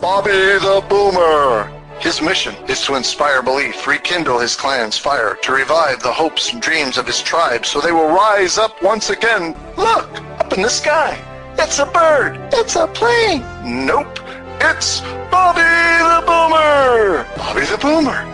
Bobby the Boomer. His mission is to inspire belief, rekindle his clan's fire, to revive the hopes and dreams of his tribe so they will rise up once again. Look, up in the sky. It's a bird. It's a plane. Nope. It's Bobby the Boomer. Bobby the Boomer.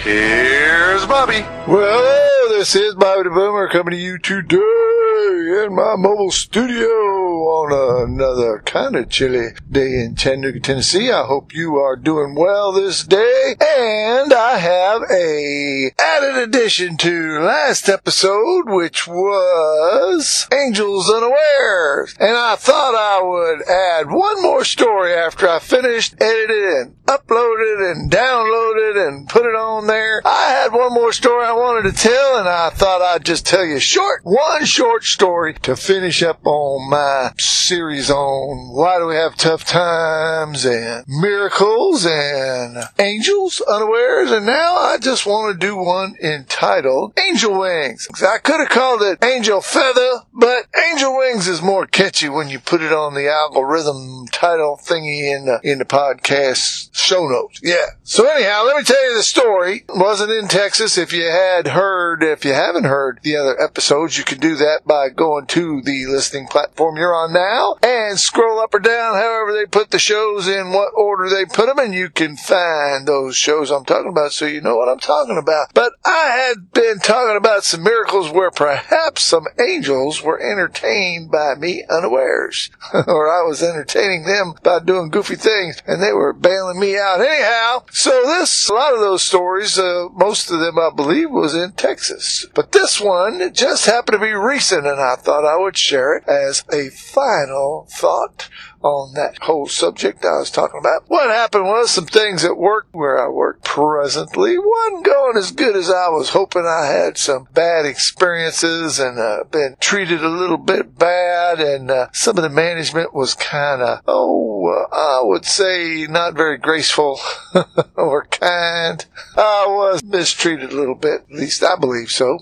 Here's Bobby. Well, this is Bobby the Boomer coming to you today in my mobile studio on another kind of chilly day in Chattanooga, Tennessee. I hope you are doing well this day. And I have a added addition to last episode, which was Angels Unawares. And I thought I would add one more story after I finished edited and uploaded and downloaded and put it on there. I had one more story I wanted to tell and I thought I'd just tell you short, one short story to finish up on my series on why do we have tough times and miracles and angels unawares. And now I just want to do one entitled Angel Wings. I could have called it Angel Feather, but Angel Wings is more catchy when you put it on the algorithm title thingy in the, in the podcast show notes. Yeah. So anyhow, let me tell you the story. It wasn't in Texas. If you had heard, if you haven't heard the other episodes, you can do that by going to the listening platform you're on now and scroll up or down however they put the shows in what order they put them and you can find those shows I'm talking about so you know what I'm talking about. But I had been talking about some miracles where perhaps some angels were entertained by me unawares or I was entertaining them by doing goofy things and they were bailing me out anyhow. So this, a lot of those stories, uh, most of them I believe was in Texas. But this one just happened to be recent and I thought I would share it as a final thought on that whole subject I was talking about. What happened was some things at work where I work presently wasn't going as good as I was hoping. I had some bad experiences and uh, been treated a little bit bad, and uh, some of the management was kind of oh, uh, I would say not very graceful or kind. I was mistreated a little bit, at least I believe so.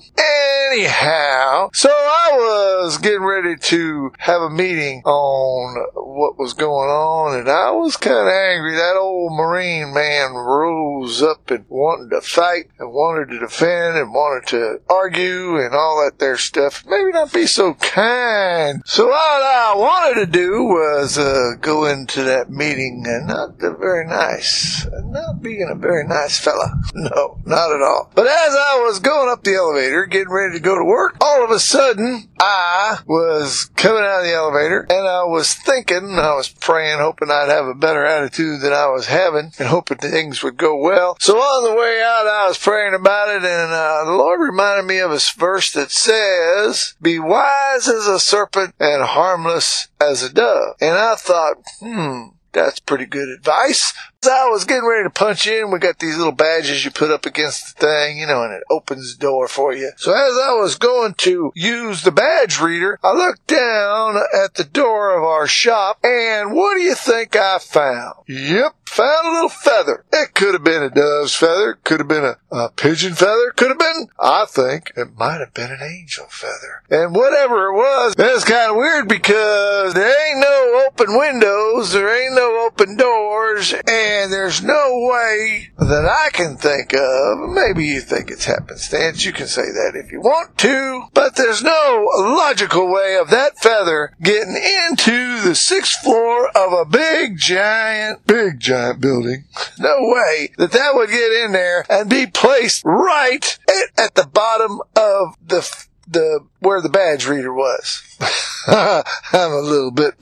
Anyhow, so I was getting ready to have a meeting on what was going on, and I was kind of angry. That old Marine man rose up and wanted to fight and wanted to defend and wanted to argue and all that there stuff. Maybe not be so kind. So what I wanted to do was uh, go into that meeting and not be very nice, not being a very nice fella. No, not at all. But as I was going up the elevator, getting ready to go to work, all of a sudden I was coming out of the elevator and I was thinking, I was praying, hoping I'd have a better attitude than I was having and hoping things would go well. So on the way out, I was praying about it and uh, the Lord reminded me of a verse that says, be wise as a serpent and harmless as a dove. And I thought, hmm, that's pretty good advice. As I was getting ready to punch in, we got these little badges you put up against the thing, you know, and it opens the door for you. So as I was going to use the badge reader, I looked down at the door of our shop, and what do you think I found? Yep, found a little feather. It could have been a dove's feather, could have been a, a pigeon feather, could have been, I think, it might have been an angel feather. And whatever it was, that's kind of weird because there ain't no open windows, there ain't no open doors, and and there's no way that I can think of. Maybe you think it's happenstance. You can say that if you want to, but there's no logical way of that feather getting into the sixth floor of a big giant, big giant building. No way that that would get in there and be placed right at, at the bottom of the the where the badge reader was. I'm a little bit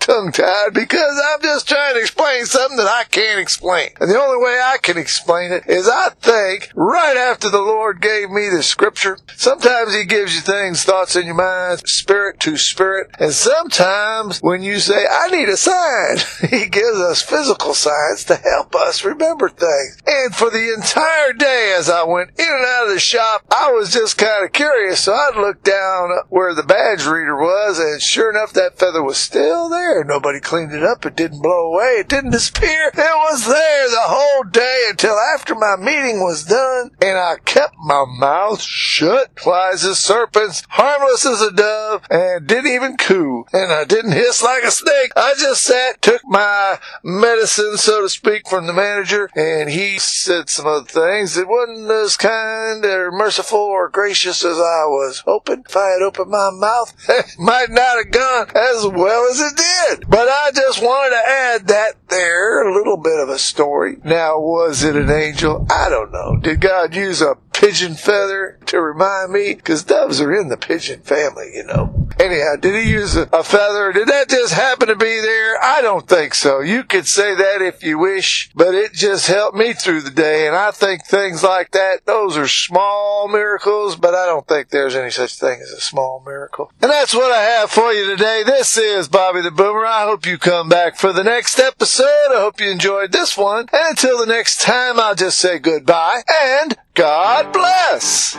tongue tied because I'm just trying to explain something that I can't explain. And the only way I can explain it is I think right after the Lord gave me the scripture, sometimes He gives you things, thoughts in your mind, spirit to spirit. And sometimes when you say, I need a sign, He gives us physical signs to help us remember things. And for the entire day as I went in and out of the shop, I was just kind of curious. So I looked down where the badge reader was, and sure enough, that feather was still there. Nobody cleaned it up. It didn't blow away. It didn't disappear. It was there the whole day until after my meeting was done, and I kept my mouth shut. Wise as serpents, harmless as a dove, and didn't even coo. And I didn't hiss like a snake. I just sat, took my medicine, so to speak, from the manager, and he said some other things. It wasn't as kind or merciful or gracious as I was hoping. If I had opened my mouth, it might not have gone as well as it did. But I just wanted to add that there, a little bit of a story. Now, was it an angel? I don't know. Did God use a pigeon feather to remind me? Because doves are in the pigeon family, you know. Anyhow, did he use a, a feather? Did that just happen to be there? I don't think so. You could say that if you wish, but it just helped me through the day. And I think things like that, those are small miracles, but I don't think there's any such thing as a small miracle. And that's what I have for you today. This is Bobby the Boomer. I hope you come back for the next episode. I hope you enjoyed this one. And until the next time, I'll just say goodbye and God bless.